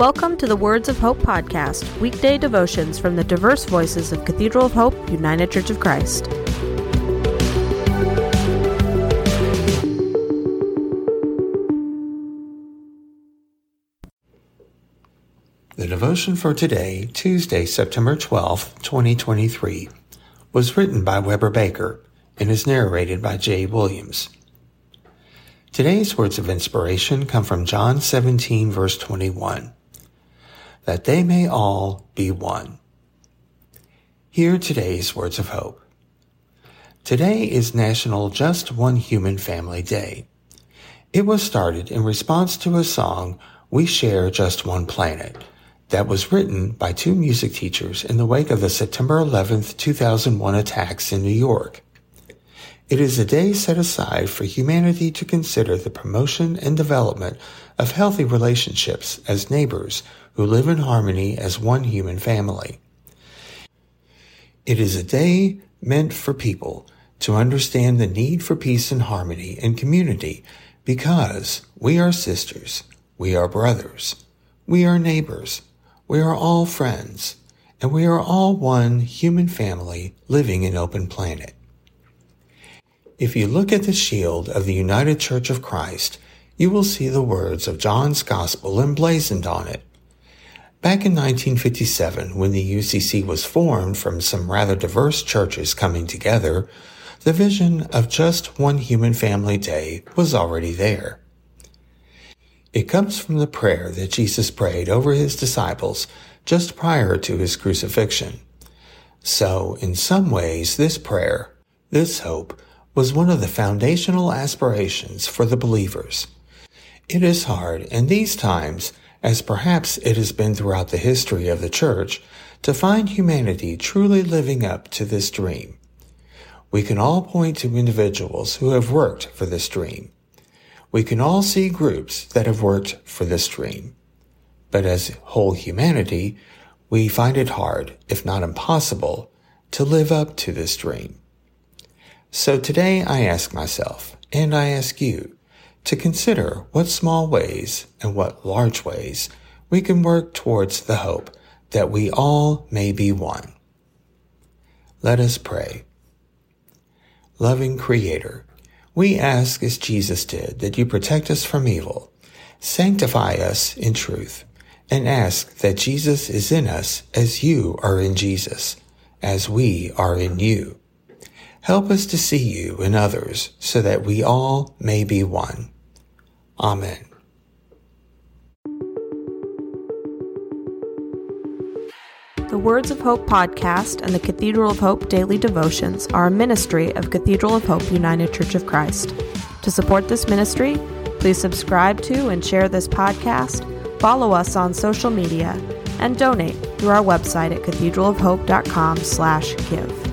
Welcome to the Words of Hope podcast, weekday devotions from the diverse voices of Cathedral of Hope, United Church of Christ. The devotion for today, Tuesday, September 12th, 2023, was written by Weber Baker and is narrated by Jay Williams. Today's words of inspiration come from John 17, verse 21. That they may all be one. Hear today's words of hope. Today is National Just One Human Family Day. It was started in response to a song, We Share Just One Planet, that was written by two music teachers in the wake of the September 11, 2001 attacks in New York. It is a day set aside for humanity to consider the promotion and development of healthy relationships as neighbors who live in harmony as one human family. It is a day meant for people to understand the need for peace and harmony and community because we are sisters, we are brothers, we are neighbors, we are all friends, and we are all one human family living in open planet. If you look at the shield of the United Church of Christ, you will see the words of John's Gospel emblazoned on it. Back in 1957, when the UCC was formed from some rather diverse churches coming together, the vision of just one human family day was already there. It comes from the prayer that Jesus prayed over his disciples just prior to his crucifixion. So, in some ways, this prayer, this hope, was one of the foundational aspirations for the believers. It is hard in these times, as perhaps it has been throughout the history of the church, to find humanity truly living up to this dream. We can all point to individuals who have worked for this dream we can all see groups that have worked for this dream. But as whole humanity, we find it hard, if not impossible, to live up to this dream. So today I ask myself, and I ask you, to consider what small ways and what large ways we can work towards the hope that we all may be one. Let us pray. Loving Creator, we ask as Jesus did that you protect us from evil, sanctify us in truth, and ask that Jesus is in us as you are in Jesus, as we are in you. Help us to see you in others so that we all may be one. Amen. The Words of Hope podcast and the Cathedral of Hope daily devotions are a ministry of Cathedral of Hope United Church of Christ. To support this ministry, please subscribe to and share this podcast, follow us on social media, and donate through our website at cathedralofhope.com/give.